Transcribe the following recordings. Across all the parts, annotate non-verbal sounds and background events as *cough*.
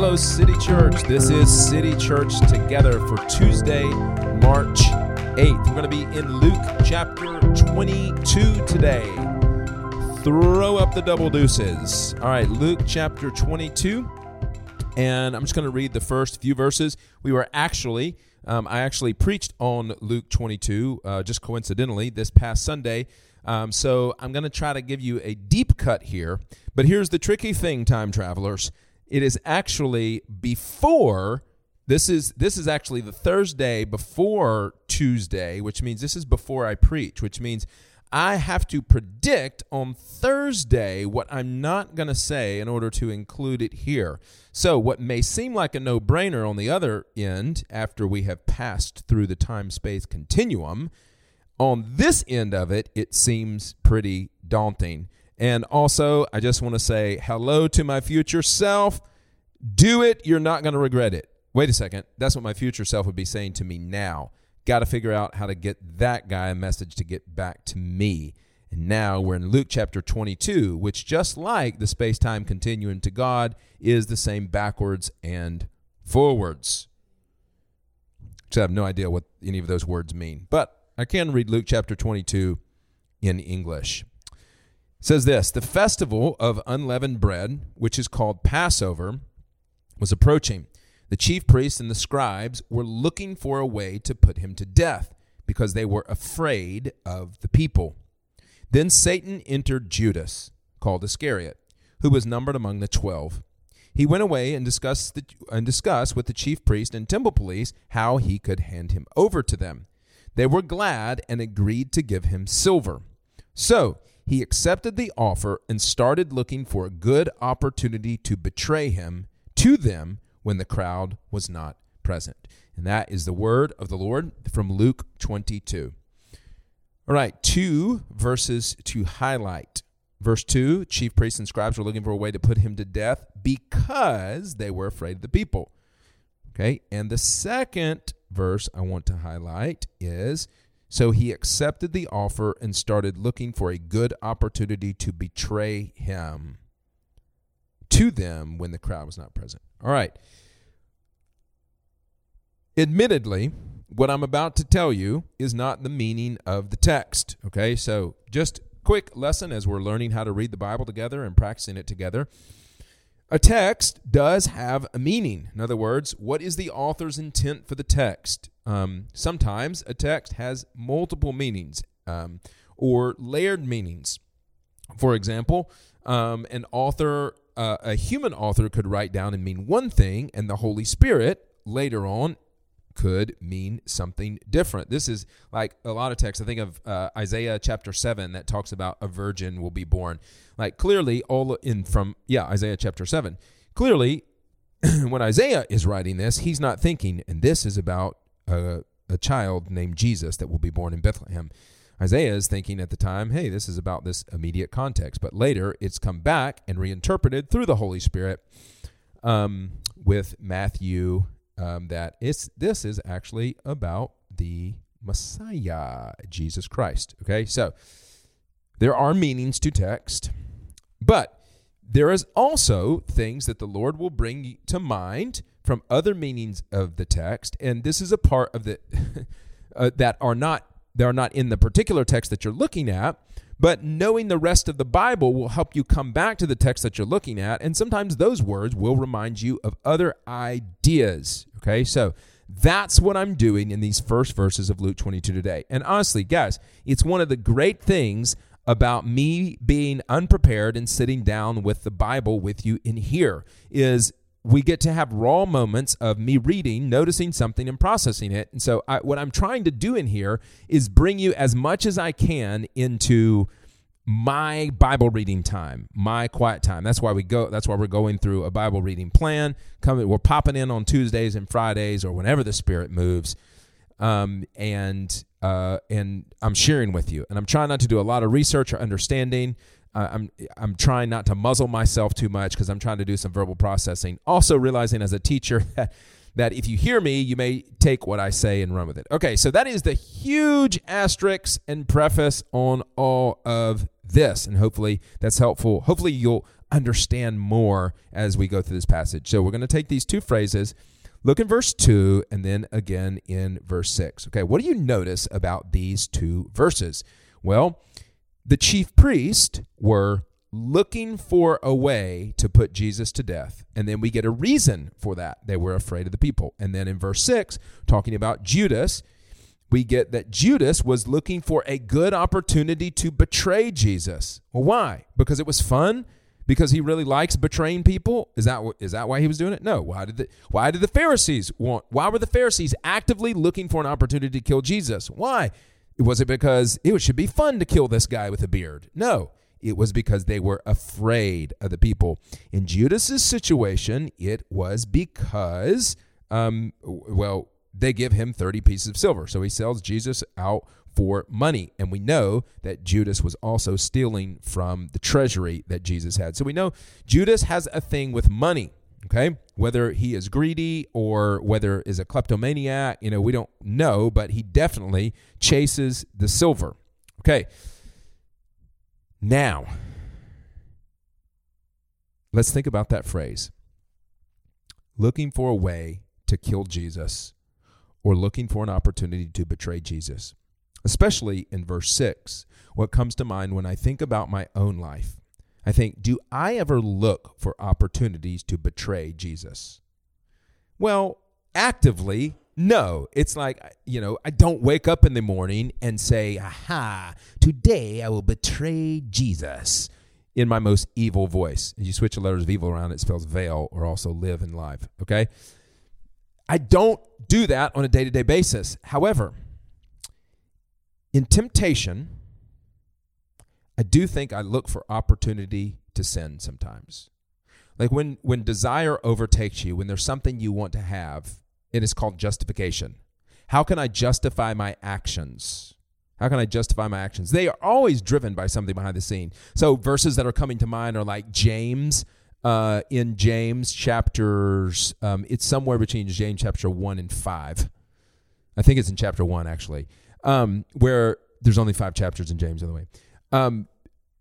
Hello, City Church. This is City Church Together for Tuesday, March 8th. We're going to be in Luke chapter 22 today. Throw up the double deuces. All right, Luke chapter 22. And I'm just going to read the first few verses. We were actually, um, I actually preached on Luke 22, uh, just coincidentally, this past Sunday. Um, so I'm going to try to give you a deep cut here. But here's the tricky thing, time travelers. It is actually before this is this is actually the Thursday before Tuesday, which means this is before I preach, which means I have to predict on Thursday what I'm not going to say in order to include it here. So, what may seem like a no brainer on the other end, after we have passed through the time space continuum, on this end of it, it seems pretty daunting. And also, I just want to say hello to my future self. Do it, you're not going to regret it. Wait a second. That's what my future self would be saying to me now. Got to figure out how to get that guy a message to get back to me. And now we're in Luke chapter 22, which, just like the space time continuum to God, is the same backwards and forwards. Which I have no idea what any of those words mean. But I can read Luke chapter 22 in English. Says this The festival of unleavened bread, which is called Passover, was approaching. The chief priests and the scribes were looking for a way to put him to death because they were afraid of the people. Then Satan entered Judas, called Iscariot, who was numbered among the twelve. He went away and discussed, the, and discussed with the chief priest and temple police how he could hand him over to them. They were glad and agreed to give him silver. So he accepted the offer and started looking for a good opportunity to betray him to them when the crowd was not present. And that is the word of the Lord from Luke 22. All right, two verses to highlight. Verse 2 Chief priests and scribes were looking for a way to put him to death because they were afraid of the people. Okay, and the second verse I want to highlight is so he accepted the offer and started looking for a good opportunity to betray him to them when the crowd was not present. All right. Admittedly, what I'm about to tell you is not the meaning of the text. Okay, so just quick lesson as we're learning how to read the Bible together and practicing it together. A text does have a meaning. In other words, what is the author's intent for the text? Um, sometimes a text has multiple meanings um, or layered meanings. For example, um, an author, uh, a human author, could write down and mean one thing, and the Holy Spirit later on could mean something different. This is like a lot of texts. I think of uh, Isaiah chapter 7 that talks about a virgin will be born. Like clearly, all in from, yeah, Isaiah chapter 7. Clearly, *clears throat* when Isaiah is writing this, he's not thinking, and this is about a, a child named Jesus that will be born in Bethlehem. Isaiah is thinking at the time, hey, this is about this immediate context. But later, it's come back and reinterpreted through the Holy Spirit um, with Matthew um, that it's this is actually about the Messiah, Jesus Christ. Okay, so there are meanings to text, but there is also things that the Lord will bring to mind from other meanings of the text, and this is a part of the *laughs* uh, that are not they are not in the particular text that you're looking at, but knowing the rest of the Bible will help you come back to the text that you're looking at. And sometimes those words will remind you of other ideas. Okay, so that's what I'm doing in these first verses of Luke 22 today. And honestly, guys, it's one of the great things about me being unprepared and sitting down with the Bible with you in here is we get to have raw moments of me reading, noticing something, and processing it. And so, I, what I'm trying to do in here is bring you as much as I can into my Bible reading time, my quiet time. That's why we go. That's why we're going through a Bible reading plan. Coming, we're popping in on Tuesdays and Fridays or whenever the Spirit moves, um, and uh, and I'm sharing with you. And I'm trying not to do a lot of research or understanding. I'm I'm trying not to muzzle myself too much because I'm trying to do some verbal processing. Also realizing as a teacher *laughs* that that if you hear me, you may take what I say and run with it. Okay, so that is the huge asterisk and preface on all of this, and hopefully that's helpful. Hopefully you'll understand more as we go through this passage. So we're going to take these two phrases, look in verse 2, and then again in verse 6. Okay, what do you notice about these two verses? Well, the chief priests were looking for a way to put Jesus to death. And then we get a reason for that. They were afraid of the people. And then in verse 6, talking about Judas, we get that Judas was looking for a good opportunity to betray Jesus. Well, why? Because it was fun? Because he really likes betraying people? Is that is that why he was doing it? No. Why did the why did the Pharisees want why were the Pharisees actively looking for an opportunity to kill Jesus? Why? Was it because it should be fun to kill this guy with a beard? No. It was because they were afraid of the people. In Judas's situation, it was because um well, they give him 30 pieces of silver. So he sells Jesus out for money. And we know that Judas was also stealing from the treasury that Jesus had. So we know Judas has a thing with money. Okay, whether he is greedy or whether is a kleptomaniac, you know, we don't know, but he definitely chases the silver. Okay, now let's think about that phrase looking for a way to kill Jesus or looking for an opportunity to betray Jesus. Especially in verse 6, what comes to mind when I think about my own life, I think, do I ever look for opportunities to betray Jesus? Well, actively, no. It's like, you know, I don't wake up in the morning and say, aha, today I will betray Jesus in my most evil voice. You switch the letters of evil around, it spells veil or also live in life. Okay? I don't do that on a day to day basis. However, in temptation, I do think I look for opportunity to sin sometimes. Like when, when desire overtakes you, when there's something you want to have, it is called justification. How can I justify my actions? How can I justify my actions? They are always driven by something behind the scene. So verses that are coming to mind are like James uh, in James chapters. Um, it's somewhere between James chapter one and five. I think it's in chapter one actually, um, where there's only five chapters in James, by the way. Um,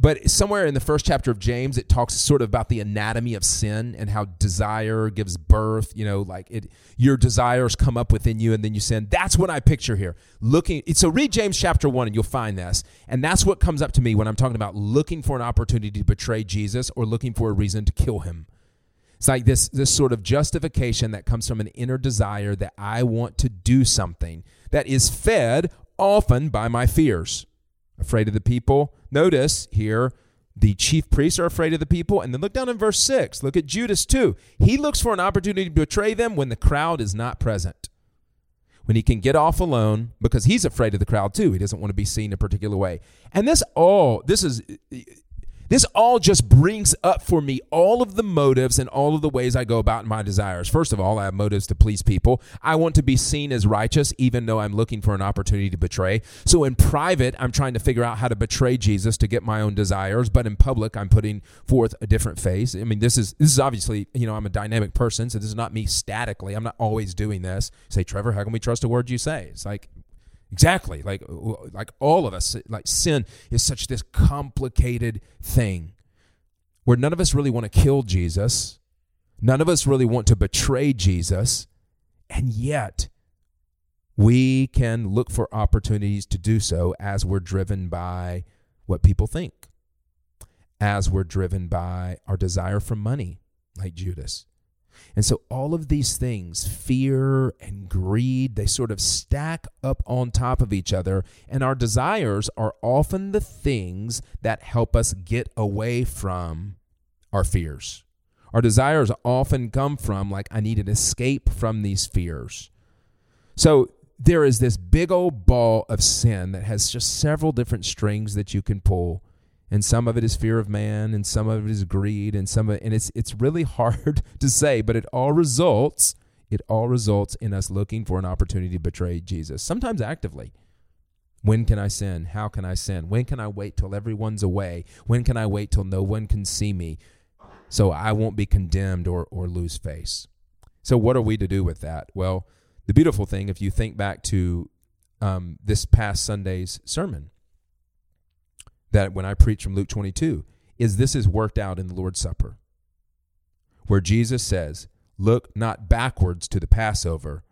but somewhere in the first chapter of James, it talks sort of about the anatomy of sin and how desire gives birth. You know, like it, your desires come up within you and then you sin. That's what I picture here. Looking, so read James chapter one and you'll find this. And that's what comes up to me when I'm talking about looking for an opportunity to betray Jesus or looking for a reason to kill him. It's like this, this sort of justification that comes from an inner desire that I want to do something that is fed often by my fears afraid of the people. Notice here, the chief priests are afraid of the people. And then look down in verse 6. Look at Judas too. He looks for an opportunity to betray them when the crowd is not present. When he can get off alone because he's afraid of the crowd too. He doesn't want to be seen a particular way. And this all, this is this all just brings up for me all of the motives and all of the ways I go about my desires. First of all, I have motives to please people. I want to be seen as righteous, even though I'm looking for an opportunity to betray. So in private, I'm trying to figure out how to betray Jesus to get my own desires, but in public, I'm putting forth a different face. I mean, this is this is obviously, you know, I'm a dynamic person, so this is not me statically. I'm not always doing this. Say, Trevor, how can we trust a word you say? It's like Exactly. Like like all of us, like sin is such this complicated thing where none of us really want to kill Jesus. None of us really want to betray Jesus. And yet, we can look for opportunities to do so as we're driven by what people think, as we're driven by our desire for money, like Judas, and so all of these things, fear and greed, they sort of stack up on top of each other. And our desires are often the things that help us get away from our fears. Our desires often come from, like, I need an escape from these fears. So there is this big old ball of sin that has just several different strings that you can pull and some of it is fear of man and some of it is greed and some of it, and it's it's really *laughs* hard to say but it all results it all results in us looking for an opportunity to betray Jesus sometimes actively. When can I sin? How can I sin? When can I wait till everyone's away? When can I wait till no one can see me so I won't be condemned or or lose face? So what are we to do with that? Well the beautiful thing if you think back to um, this past Sunday's sermon that when I preach from Luke 22, is this is worked out in the Lord's Supper, where Jesus says, Look not backwards to the Passover,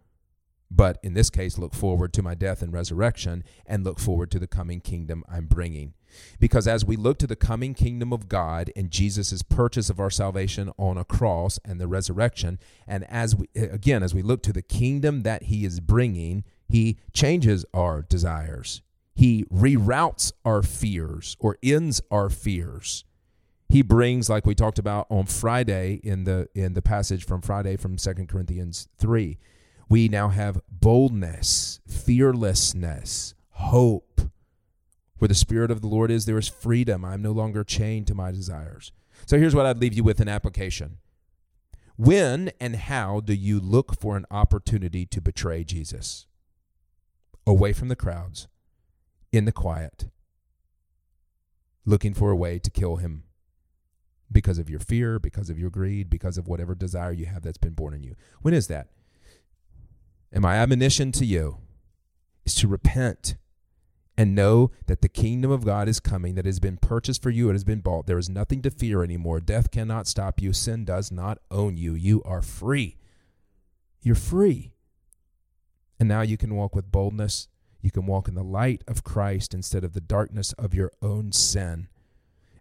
but in this case, look forward to my death and resurrection and look forward to the coming kingdom I'm bringing. Because as we look to the coming kingdom of God and Jesus' purchase of our salvation on a cross and the resurrection, and as we, again, as we look to the kingdom that he is bringing, he changes our desires. He reroutes our fears or ends our fears. He brings like we talked about on Friday in the in the passage from Friday from Second Corinthians 3 we now have boldness fearlessness hope. Where the spirit of the Lord is there is freedom. I'm no longer chained to my desires. So here's what I'd leave you with an application. When and how do you look for an opportunity to betray Jesus? Away from the crowds in the quiet looking for a way to kill him because of your fear, because of your greed, because of whatever desire you have that's been born in you. When is that? And my admonition to you is to repent and know that the kingdom of God is coming, that has been purchased for you, it has been bought. There is nothing to fear anymore. Death cannot stop you, sin does not own you. You are free. You're free. And now you can walk with boldness. You can walk in the light of Christ instead of the darkness of your own sin.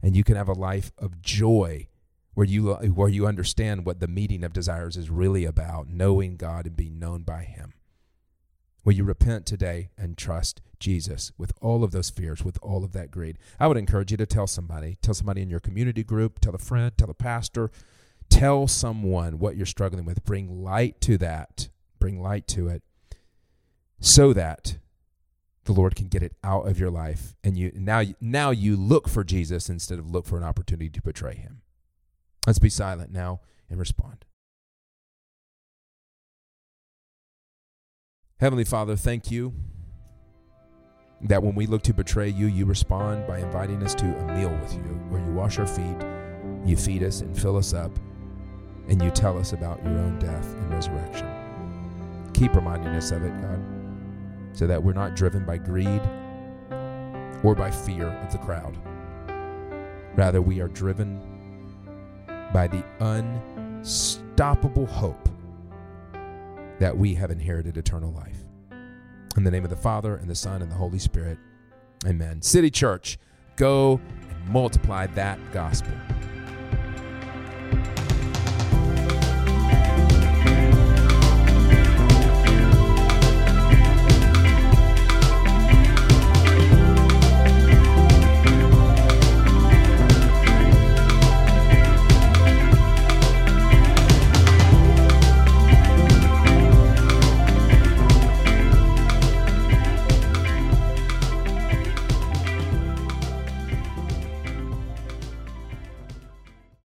And you can have a life of joy where you where you understand what the meeting of desires is really about knowing God and being known by him. Will you repent today and trust Jesus with all of those fears with all of that greed? I would encourage you to tell somebody. Tell somebody in your community group. Tell a friend. Tell a pastor. Tell someone what you're struggling with. Bring light to that. Bring light to it so that the Lord can get it out of your life, and you now now you look for Jesus instead of look for an opportunity to betray Him. Let's be silent now and respond. Heavenly Father, thank you that when we look to betray you, you respond by inviting us to a meal with you, where you wash our feet, you feed us and fill us up, and you tell us about your own death and resurrection. Keep reminding us of it, God so that we're not driven by greed or by fear of the crowd. Rather, we are driven by the unstoppable hope that we have inherited eternal life. In the name of the Father, and the Son, and the Holy Spirit, amen. City Church, go and multiply that gospel.